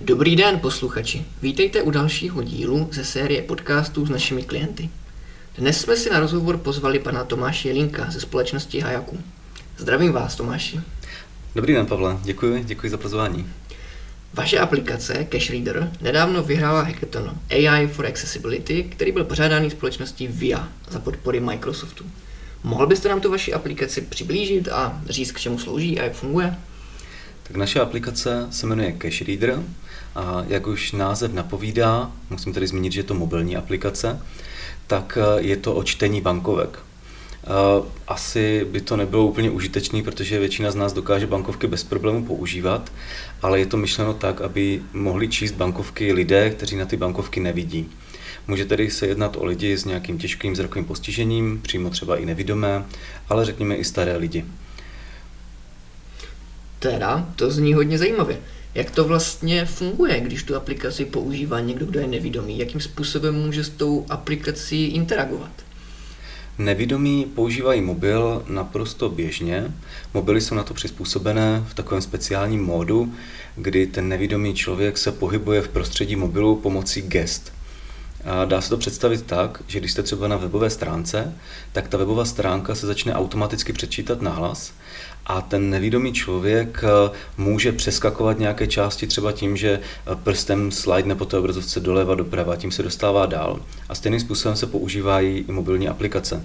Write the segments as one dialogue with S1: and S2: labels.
S1: Dobrý den, posluchači. Vítejte u dalšího dílu ze série podcastů s našimi klienty. Dnes jsme si na rozhovor pozvali pana Tomáše Jelinka ze společnosti Hayaku. Zdravím vás, Tomáši.
S2: Dobrý den, Pavle. Děkuji, děkuji za pozvání.
S1: Vaše aplikace Cash Reader nedávno vyhrála hackathon AI for Accessibility, který byl pořádaný společností VIA za podpory Microsoftu. Mohl byste nám tu vaši aplikaci přiblížit a říct, k čemu slouží a jak funguje?
S2: Tak naše aplikace se jmenuje Cash Reader a jak už název napovídá, musím tady zmínit, že je to mobilní aplikace, tak eh, je to o čtení bankovek. Eh, asi by to nebylo úplně užitečný, protože většina z nás dokáže bankovky bez problému používat, ale je to myšleno tak, aby mohli číst bankovky lidé, kteří na ty bankovky nevidí. Může tedy se jednat o lidi s nějakým těžkým zrakovým postižením, přímo třeba i nevidomé, ale řekněme i staré lidi.
S1: Teda, to zní hodně zajímavě. Jak to vlastně funguje, když tu aplikaci používá někdo, kdo je nevidomý? Jakým způsobem může s tou aplikací interagovat?
S2: Nevidomí používají mobil naprosto běžně. Mobily jsou na to přizpůsobené v takovém speciálním módu, kdy ten nevidomý člověk se pohybuje v prostředí mobilu pomocí gest. A dá se to představit tak, že když jste třeba na webové stránce, tak ta webová stránka se začne automaticky přečítat nahlas a ten nevědomý člověk eh, může přeskakovat nějaké části třeba tím, že eh, prstem slide po té obrazovce doleva doprava, tím se dostává dál. A stejným způsobem se používají i mobilní aplikace.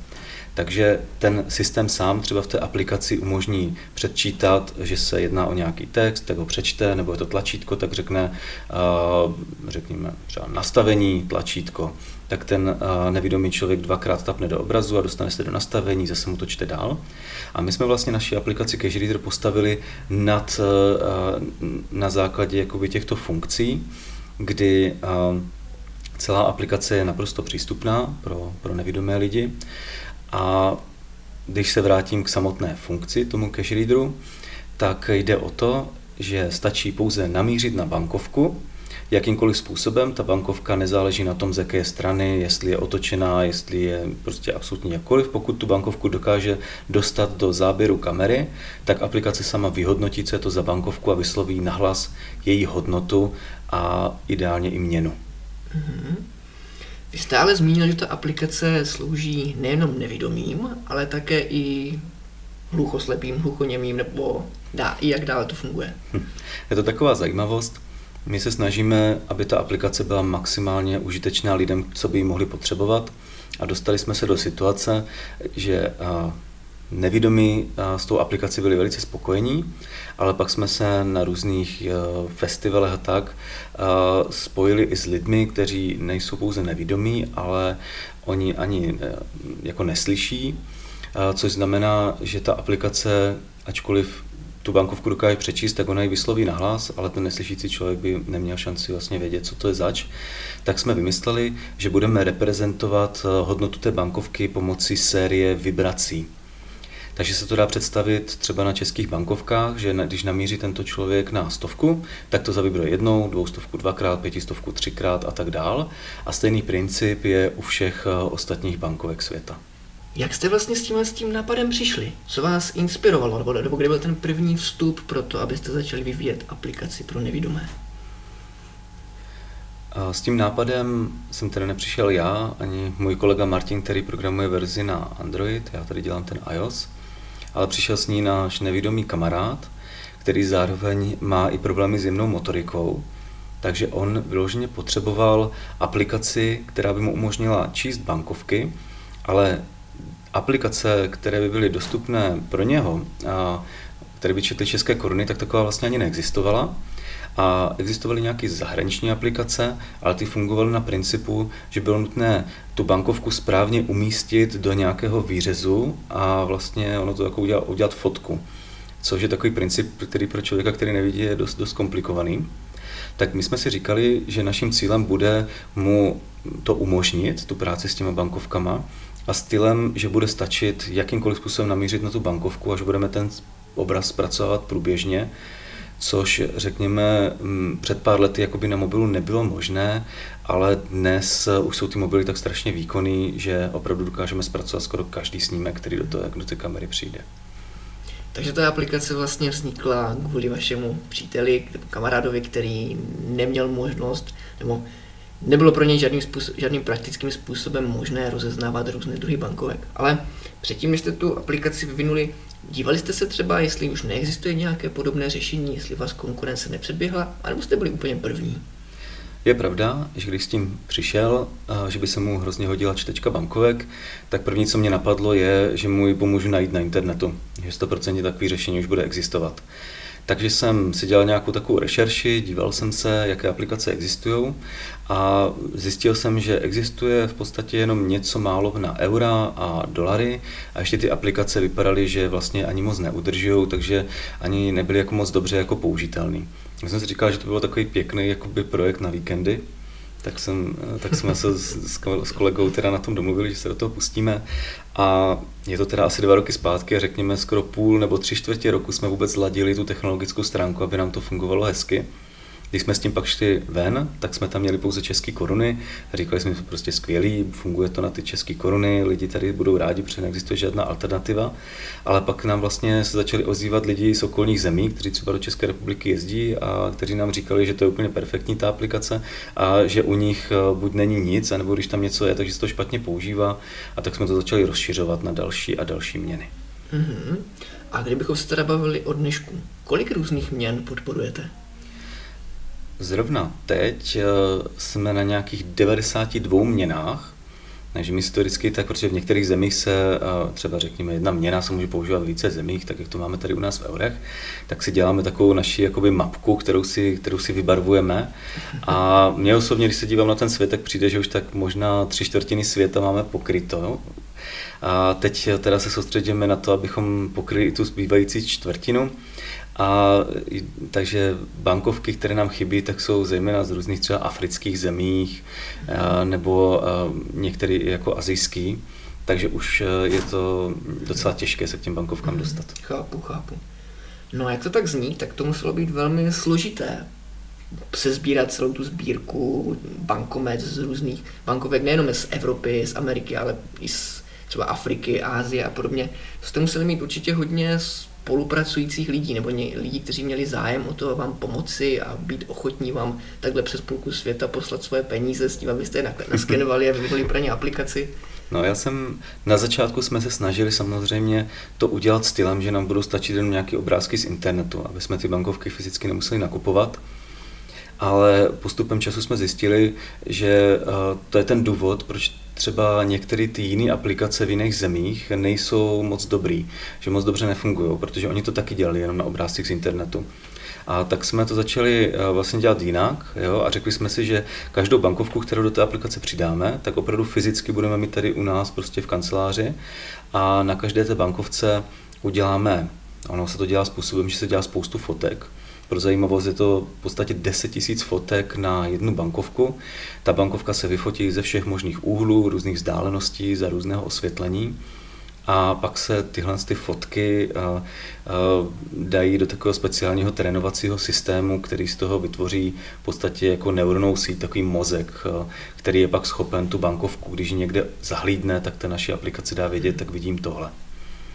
S2: Takže ten systém sám třeba v té aplikaci umožní předčítat, že se jedná o nějaký text, tak ho přečte, nebo je to tlačítko, tak řekne, eh, řekněme, třeba nastavení, tlačítko, tak ten nevědomý člověk dvakrát tapne do obrazu a dostane se do nastavení, zase mu to čte dál. A my jsme vlastně naši aplikaci Cash Reader postavili nad, na základě jakoby těchto funkcí, kdy celá aplikace je naprosto přístupná pro, pro nevidomé lidi a když se vrátím k samotné funkci tomu cash readeru, tak jde o to, že stačí pouze namířit na bankovku, jakýmkoliv způsobem. Ta bankovka nezáleží na tom, z jaké strany, jestli je otočená, jestli je prostě absolutně jakkoliv. Pokud tu bankovku dokáže dostat do záběru kamery, tak aplikace sama vyhodnotí, co je to za bankovku a vysloví nahlas její hodnotu a ideálně i měnu. Mm-hmm.
S1: Vy jste ale zmínil, že ta aplikace slouží nejenom nevidomým, ale také i hluchoslepým, hluchoněmým, nebo dá, i jak dále to funguje. Hm.
S2: Je to taková zajímavost. My se snažíme, aby ta aplikace byla maximálně užitečná lidem, co by ji mohli potřebovat. A dostali jsme se do situace, že nevidomí s tou aplikací byli velice spokojení, ale pak jsme se na různých festivalech a tak spojili i s lidmi, kteří nejsou pouze nevidomí, ale oni ani jako neslyší, což znamená, že ta aplikace, ačkoliv tu bankovku dokáže přečíst, tak ona ji vysloví nahlas, ale ten neslyšící člověk by neměl šanci vlastně vědět, co to je zač. Tak jsme vymysleli, že budeme reprezentovat eh, hodnotu té bankovky pomocí série vibrací. Takže se to dá představit třeba na českých bankovkách, že když namíří tento člověk na stovku, tak to zavibruje jednou, dvoustovku dvakrát, pětistovku třikrát a tak dál. A stejný princip je u všech eh, ostatních bankovek světa.
S1: Jak jste vlastně s tímhle s tím nápadem přišli? Co vás inspirovalo, nebo, nebo kde byl ten první vstup pro to, abyste začali vyvíjet aplikaci pro nevidomé?
S2: S tím nápadem jsem tedy nepřišel já, ani můj kolega Martin, který programuje verzi na Android, já tady dělám ten iOS, ale přišel s ní náš nevidomý kamarád, který zároveň má i problémy s jemnou motorikou, takže on vyloženě potřeboval aplikaci, která by mu umožnila číst bankovky, ale aplikace, které by byly dostupné pro něho, a které by četly české koruny, tak taková vlastně ani neexistovala. A existovaly nějaké zahraniční aplikace, ale ty fungovaly na principu, že bylo nutné tu bankovku správně umístit do nějakého výřezu a vlastně ono to jako udělat, udělat fotku. Což je takový princip, který pro člověka, který nevidí, je dost, dost komplikovaný. Tak my jsme si říkali, že naším cílem bude mu to umožnit, tu práci s těma bankovkama, a stylem, že bude stačit jakýmkoliv způsobem namířit na tu bankovku, až budeme ten obraz zpracovat průběžně, což řekněme před pár lety jakoby na mobilu nebylo možné, ale dnes už jsou ty mobily tak strašně výkonný, že opravdu dokážeme zpracovat skoro každý snímek, který do, toho, do té kamery přijde.
S1: Takže ta aplikace vlastně vznikla kvůli vašemu příteli kamarádovi, který neměl možnost, nebo nebylo pro něj žádným, způsob, žádným praktickým způsobem možné rozeznávat různé druhy bankovek. Ale předtím, než jste tu aplikaci vyvinuli, dívali jste se třeba, jestli už neexistuje nějaké podobné řešení, jestli vás konkurence nepředběhla, anebo jste byli úplně první?
S2: Je pravda, že když s tím přišel, že by se mu hrozně hodila čtečka bankovek, tak první, co mě napadlo, je, že mu ji pomůžu najít na internetu, že 100% takový řešení už bude existovat. Takže jsem si dělal nějakou takovou rešerši, díval jsem se, jaké aplikace existují a zjistil jsem, že existuje v podstatě jenom něco málo na eura a dolary a ještě ty aplikace vypadaly, že vlastně ani moc neudržují, takže ani nebyly jako moc dobře jako použitelný. Já jsem si říkal, že to byl takový pěkný jakoby projekt na víkendy, tak, jsem, tak jsme se s, s kolegou teda na tom domluvili, že se do toho pustíme. A je to teda asi dva roky zpátky řekněme skoro půl nebo tři čtvrtě roku jsme vůbec zladili tu technologickou stránku, aby nám to fungovalo hezky. Když jsme s tím pak šli ven, tak jsme tam měli pouze české koruny. Říkali jsme, že prostě skvělý, funguje to na ty české koruny, lidi tady budou rádi, protože neexistuje žádná alternativa. Ale pak nám vlastně se začali ozývat lidi z okolních zemí, kteří třeba do České republiky jezdí a kteří nám říkali, že to je úplně perfektní ta aplikace a že u nich eh, buď není nic, anebo když tam něco je, takže se to špatně používá. A tak jsme to začali rozšiřovat na další a další měny.
S1: Mm-hmm. A kdybychom se teda bavili o dnešku, kolik různých měn podporujete?
S2: Zrovna teď eh, jsme na nějakých 92 měnách, takže historicky tak, protože v některých zemích se třeba řekněme jedna měna se může používat v více zemích, tak jak to máme tady u nás v eurech, tak si děláme takovou naši jakoby mapku, kterou si, kterou si vybarvujeme. A mě osobně, když se dívám na ten svět, tak přijde, že už tak možná tři čtvrtiny světa máme pokryto. A teď teda se soustředíme na to, abychom pokryli tu zbývající čtvrtinu. A takže bankovky, které nám chybí, tak jsou zejména z různých třeba afrických zemích nebo některé jako azijský. Takže už je to docela těžké se k těm bankovkám dostat.
S1: Chápu, chápu. No a jak to tak zní, tak to muselo být velmi složité se sbírat celou tu sbírku bankomet z různých bankovek, nejenom z Evropy, z Ameriky, ale i z třeba Afriky, Ázie a podobně. To jste museli mít určitě hodně spolupracujících lidí nebo ně, lidí, kteří měli zájem o to vám pomoci a být ochotní vám takhle přes půlku světa poslat svoje peníze s tím, abyste je naskenovali a vyvinuli pro ně aplikaci?
S2: No já jsem, na začátku jsme se snažili samozřejmě to udělat stylem, že nám budou stačit jen nějaké obrázky z internetu, aby jsme ty bankovky fyzicky nemuseli nakupovat. Ale postupem času jsme zjistili, že eh, to je ten důvod, proč třeba některé ty jiné aplikace v jiných zemích nejsou moc dobrý, že moc dobře nefungují, protože oni to taky dělali jenom na obrázcích z internetu. A tak jsme to začali eh, vlastně dělat jinak jo, a řekli jsme si, že každou bankovku, kterou do té aplikace přidáme, tak opravdu fyzicky budeme mít tady u nás prostě v kanceláři a na každé té bankovce uděláme, ono se to dělá způsobem, že se dělá spoustu fotek, pro zajímavost je to v podstatě 10 000 fotek na jednu bankovku. Ta bankovka se vyfotí ze všech možných úhlů, různých vzdáleností, za různého osvětlení. A pak se tyhle ty fotky dají do takového speciálního trénovacího systému, který z toho vytvoří v podstatě jako neuronou síť, takový mozek, který je pak schopen tu bankovku, když někde zahlídne, tak ta naší aplikaci dá vědět, tak vidím tohle.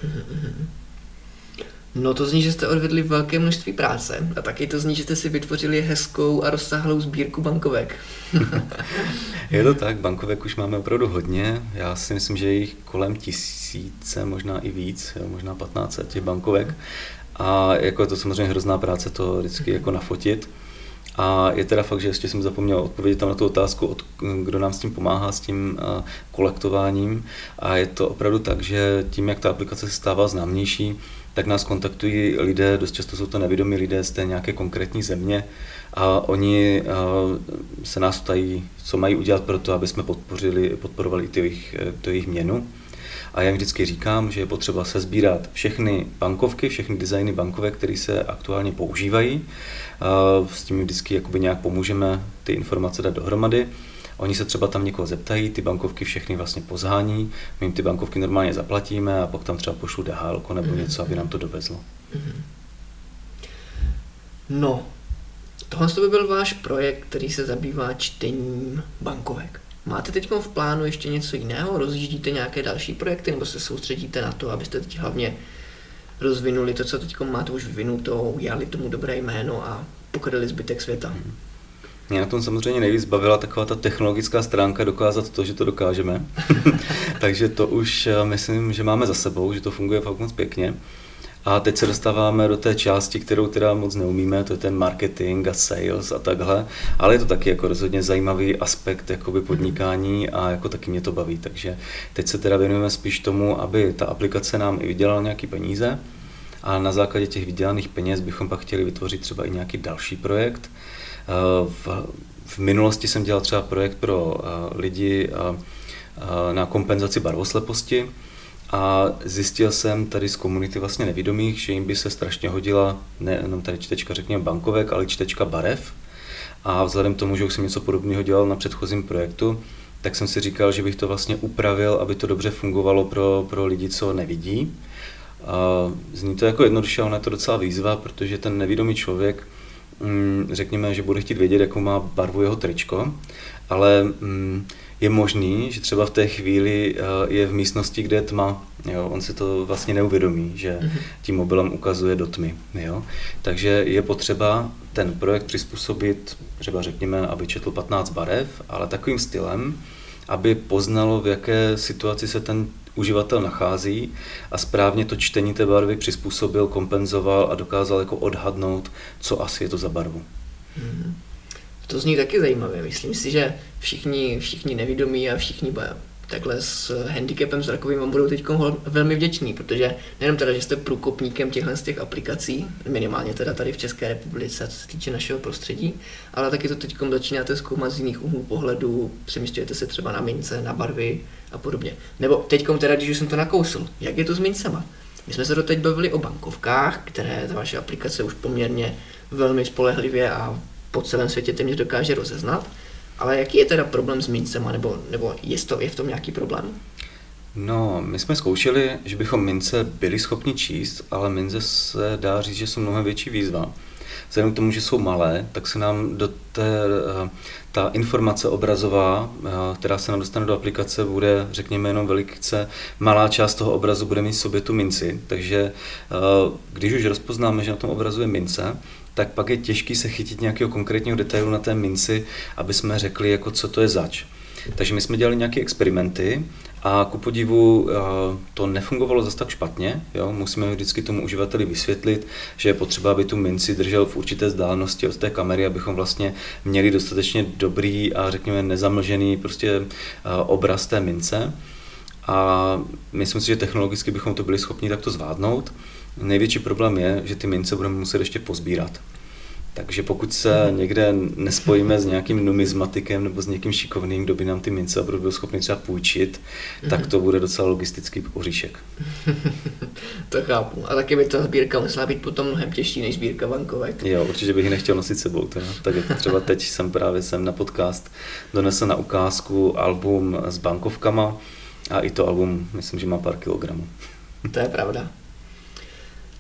S2: Mm-hmm.
S1: No to zní, že jste odvedli velké množství práce a taky to zní, že jste si vytvořili hezkou a rozsáhlou sbírku bankovek.
S2: je to tak, bankovek už máme opravdu hodně. Já si myslím, že je jich kolem tisíce, možná i víc, jo, možná 15 těch bankovek. A jako je to samozřejmě hrozná práce to vždycky jako nafotit. A je teda fakt, že ještě jsem zapomněl odpovědět tam na tu otázku, od, kdo nám s tím pomáhá, s tím kolektováním. A je to opravdu tak, že tím, jak ta aplikace se stává známější, tak nás kontaktují lidé, dost často jsou to nevědomí lidé z té nějaké konkrétní země a oni se nás ptají, co mají udělat pro to, aby jsme podpořili, podporovali ty jejich, tu jejich měnu. A já vždycky říkám, že je potřeba se sbírat všechny bankovky, všechny designy bankovek, které se aktuálně používají. S tím vždycky jakoby nějak pomůžeme ty informace dát dohromady Oni se třeba tam někoho zeptají, ty bankovky všechny vlastně pozhání, my jim ty bankovky normálně zaplatíme a pak tam třeba pošlu DHL nebo mm. něco, aby nám to dovezlo. Mm.
S1: No, tohle by byl váš projekt, který se zabývá čtením bankovek. Máte teď v plánu ještě něco jiného? Rozjíždíte nějaké další projekty nebo se soustředíte na to, abyste teď hlavně rozvinuli to, co teď máte už vyvinuto, udělali tomu dobré jméno a pokryli zbytek světa. Hmm.
S2: Mě na tom samozřejmě nejvíc bavila taková ta technologická stránka dokázat to, že to dokážeme. Takže to už eh, myslím, že máme za sebou, že to funguje fakt moc pěkně. A teď se dostáváme do té části, kterou teda moc neumíme, to je ten marketing a sales a takhle, ale je to taky jako rozhodně zajímavý aspekt jakoby podnikání a jako taky mě to baví, takže teď se teda věnujeme spíš tomu, aby ta aplikace nám i vydělala nějaký peníze a na základě těch vydělaných peněz bychom pak chtěli vytvořit třeba i nějaký další projekt. V, v minulosti jsem dělal třeba projekt pro eh, lidi eh, eh, na kompenzaci barvosleposti, a zjistil jsem tady z komunity vlastně nevidomých, že jim by se strašně hodila nejenom tady čtečka, řekněme, bankovek, ale čtečka barev. A vzhledem k tomu, že už jsem něco podobného dělal na předchozím projektu, tak jsem si říkal, že bych to vlastně upravil, aby to dobře fungovalo pro, pro lidi, co nevidí. Zní to jako jednoduše, ale je to docela výzva, protože ten nevidomý člověk, řekněme, že bude chtít vědět, jakou má barvu jeho tričko, ale mm, je možný, že třeba v té chvíli eh, je v místnosti, kde je tma. Jo? On si to vlastně neuvědomí, že mhm. tím mobilem ukazuje do tmy. Jo? Takže je potřeba ten projekt přizpůsobit, třeba řekněme, aby četl 15 barev, ale takovým stylem, aby poznalo, v jaké situaci se ten uživatel nachází a správně to čtení té barvy přizpůsobil, kompenzoval a dokázal jako odhadnout, co asi je to za barvu. Mm-hmm.
S1: To zní taky zajímavě. Myslím si, že všichni, všichni nevidomí a všichni takhle s handicapem zrakovým vám budou teď velmi vděční, protože nejenom teda, že jste průkopníkem těchto z těch aplikací, minimálně teda tady v České republice, co se týče našeho prostředí, ale taky to teď začínáte zkoumat z jiných úhlů pohledu, přemysťujete se třeba na mince, na barvy a podobně. Nebo teď teda, když už jsem to nakousl, jak je to s mincema? My jsme se doteď bavili o bankovkách, které ta vaše aplikace už poměrně velmi spolehlivě a po celém světě téměř dokáže rozeznat. Ale jaký je teda problém s mincema, nebo, nebo je, to, je v tom nějaký problém?
S2: No, my jsme zkoušeli, že bychom mince byli schopni číst, ale mince se dá říct, že jsou mnohem větší výzva. Vzhledem k tomu, že jsou malé, tak se nám do té, eh, ta informace obrazová, eh, která se nám dostane do aplikace, bude, řekněme, jenom velice malá část toho obrazu bude mít sobě tu minci. Takže eh, když už rozpoznáme, že na tom obrazu je mince, tak pak je těžký se chytit nějakého konkrétního detailu na té minci, aby jsme řekli, jako co to je zač. Takže my jsme dělali nějaké experimenty a ku podivu eh, to nefungovalo zase tak špatně. Jo? Musíme vždycky tomu uživateli vysvětlit, že je potřeba, aby tu minci držel v určité vzdálenosti od té kamery, abychom vlastně měli dostatečně dobrý a řekněme nezamlžený prostě eh, obraz té mince. A myslím si, že technologicky bychom to byli schopni takto zvládnout. Největší problém je, že ty mince budeme muset ještě pozbírat. Takže pokud se někde nespojíme s nějakým numizmatikem nebo s někým šikovným, kdo by nám ty mince opravdu byl schopný třeba půjčit, tak to bude docela logistický oříšek.
S1: to chápu. A taky by ta sbírka musela být potom mnohem těžší než sbírka bankovek.
S2: Jo, určitě bych ji nechtěl nosit sebou. Teda. Tak je to třeba teď jsem právě sem na podcast donesl na ukázku album s bankovkama a i to album, myslím, že má pár kilogramů.
S1: to je pravda.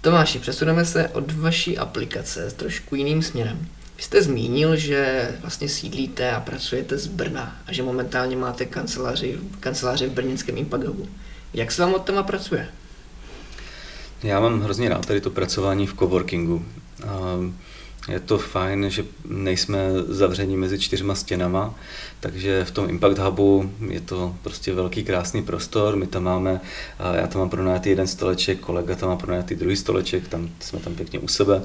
S1: Tomáši, přesuneme se od vaší aplikace trošku jiným směrem. Vy jste zmínil, že vlastně sídlíte a pracujete z Brna a že momentálně máte kanceláři, kanceláři v brněnském Impact Hubu. Jak se vám od téma pracuje?
S2: Já mám hrozně rád tady to pracování v coworkingu. Je to fajn, že nejsme zavření mezi čtyřma stěnama, takže v tom Impact Hubu je to prostě velký krásný prostor. My tam máme, já tam mám pronajatý jeden stoleček, kolega tam má pronajatý druhý stoleček, tam jsme tam pěkně u sebe.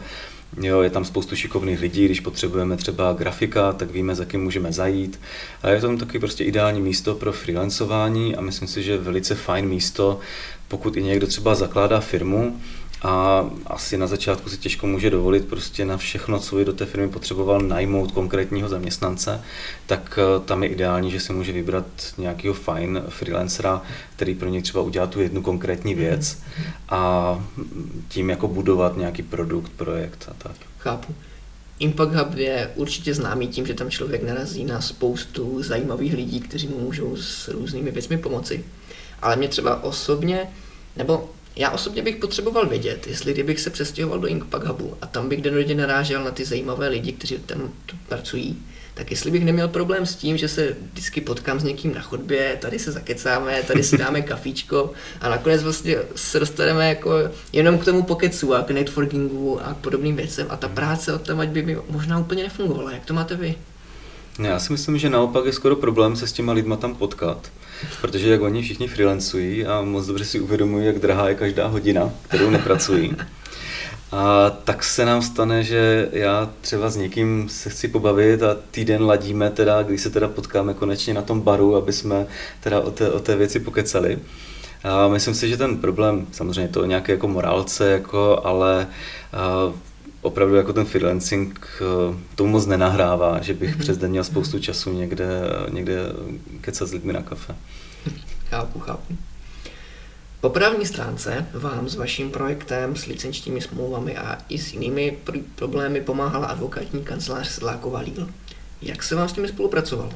S2: Jo, je tam spoustu šikovných lidí, když potřebujeme třeba grafika, tak víme, za kým můžeme zajít. A je to taky prostě ideální místo pro freelancování a myslím si, že velice fajn místo, pokud i někdo třeba zakládá firmu, a asi na začátku si těžko může dovolit prostě na všechno, co by do té firmy potřeboval najmout konkrétního zaměstnance, tak eh, tam je ideální, že si může vybrat nějakého fajn freelancera, který pro něj třeba udělá tu jednu konkrétní věc a tím jako budovat nějaký produkt, projekt a tak.
S1: Chápu. Impact Hub je určitě známý tím, že tam člověk narazí na spoustu zajímavých lidí, kteří mu můžou s různými věcmi pomoci. Ale mě třeba osobně, nebo Já osobně bych potřeboval vědět, jestli kdybych se přestěhoval do Inkpack Hubu a tam bych denodě narážel na ty zajímavé lidi, kteří tam pracují, tak jestli bych neměl problém s tím, že se vždycky potkám s někým na chodbě, tady se zakecáme, tady si dáme kafíčko a nakonec vlastně se dostaneme jako jenom k tomu pokecu a k networkingu a k podobným věcem a ta práce od tam ať by mi možná úplně nefungovala. Jak to máte vy?
S2: Já si myslím, že naopak je skoro problém se s těma lidma tam potkat. Protože jak oni všichni freelancují a moc dobře si uvědomují, jak drahá je každá hodina, kterou nepracují. A tak se nám stane, že já třeba s někým se chci pobavit a týden ladíme teda, když se teda potkáme konečně na tom baru, aby jsme teda o té, o té věci pokecali. A myslím si, že ten problém, samozřejmě to nějaké jako morálce, jako, ale opravdu jako ten freelancing tomu moc nenahrává, že bych mm-hmm. přes den měl spoustu času někde, někde kecat s lidmi na kafe.
S1: Chápu, chápu. Po právní stránce vám s vaším projektem, s licenčními smlouvami a i s jinými pr- problémy pomáhala advokátní kancelář Sedláková Legal. Jak se vám s nimi spolupracovalo?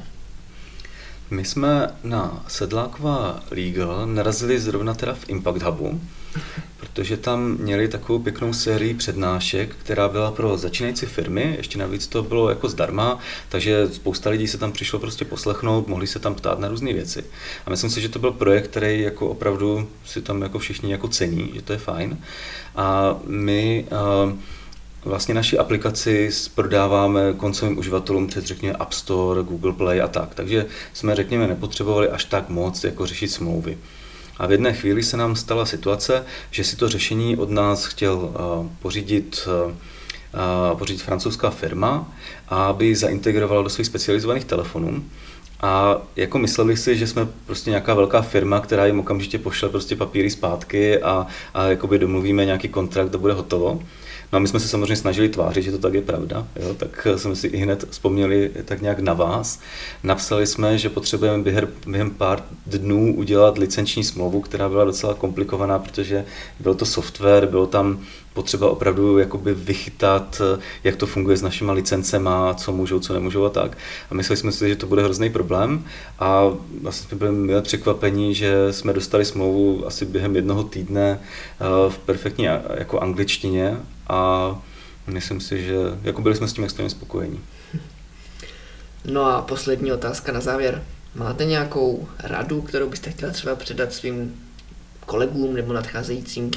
S2: My jsme na Sedláková Legal narazili zrovna teda v Impact Hubu, protože tam měli takovou pěknou sérii přednášek, která byla pro začínající firmy, ještě navíc to bylo jako zdarma, takže spousta lidí se tam přišlo prostě poslechnout, mohli se tam ptát na různé věci. A myslím si, že to byl projekt, který jako opravdu si tam jako všichni jako cení, že to je fajn. A my uh, vlastně naši aplikaci prodáváme koncovým uživatelům přes řekněme App Store, Google Play a tak. Takže jsme řekněme nepotřebovali až tak moc jako řešit smlouvy. A v jedné chvíli se nám stala situace, že si to řešení od nás chtěl uh, pořídit uh, pořídit francouzská firma, aby zaintegrovala do svých specializovaných telefonů. A jako mysleli si, že jsme prostě nějaká velká firma, která jim okamžitě pošle prostě papíry zpátky a, a jakoby domluvíme nějaký kontrakt, to bude hotovo. No a my jsme se samozřejmě snažili tvářit, že to tak je pravda, jo? tak jsme si i hned vzpomněli tak nějak na vás. Napsali jsme, že potřebujeme během, během pár dnů udělat licenční smlouvu, která byla docela komplikovaná, protože byl to software, bylo tam potřeba opravdu jakoby vychytat, jak to funguje s našimi licencema, co můžou, co nemůžou a tak. A mysleli jsme si, že to bude hrozný problém a vlastně jsme byli milé překvapení, že jsme dostali smlouvu asi během jednoho týdne eh, v perfektní jako angličtině a myslím si, že jako byli jsme s tím extrémně spokojení.
S1: No a poslední otázka na závěr. Máte nějakou radu, kterou byste chtěla třeba předat svým kolegům nebo nadcházejícím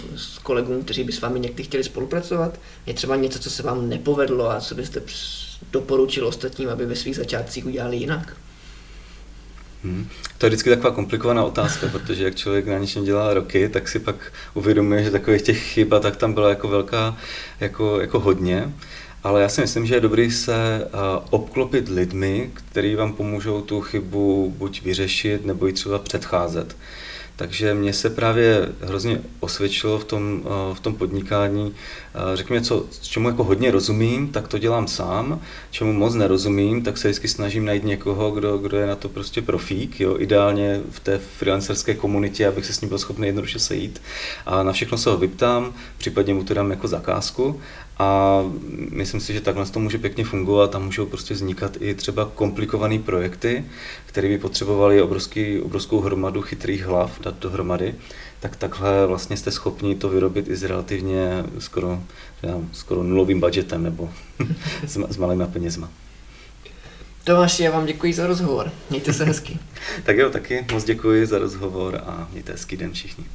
S1: kolegům, kteří by s vámi někdy chtěli spolupracovat? Je třeba něco, co se vám nepovedlo a co byste doporučil ostatním, aby ve svých začátcích udělali jinak?
S2: Hmm. To je vždycky taková komplikovaná otázka, protože jak člověk na něčem dělá roky, tak si pak uvědomuje, že takových těch chyb a tak tam byla jako velká, jako, jako hodně. Ale já si myslím, že je dobrý se obklopit lidmi, kteří vám pomůžou tu chybu buď vyřešit, nebo ji třeba předcházet. Takže mně se právě hrozně osvědčilo v tom, eh, v tom podnikání, eh, řekněme, co, čemu jako hodně rozumím, tak to dělám sám, čemu moc nerozumím, tak se vždycky snažím najít někoho, kdo, kdo je na to prostě profík, jo, ideálně v té freelancerské komunitě, abych se s ním byl schopný jednoduše sejít. A na všechno se ho vyptám, případně mu to dám jako zakázku a myslím si, že takhle to může pěkně fungovat a můžou prostě vznikat i třeba komplikované projekty, které by potřebovaly obrovský, obrovskou hromadu chytrých hlav dát dohromady, tak takhle vlastně jste schopni to vyrobit i s relativně skoro, skoro nulovým budgetem nebo s, s malými penězma.
S1: Tomáši, já vám děkuji za rozhovor. Mějte se hezky.
S2: tak jo, taky moc děkuji za rozhovor a mějte hezký den všichni.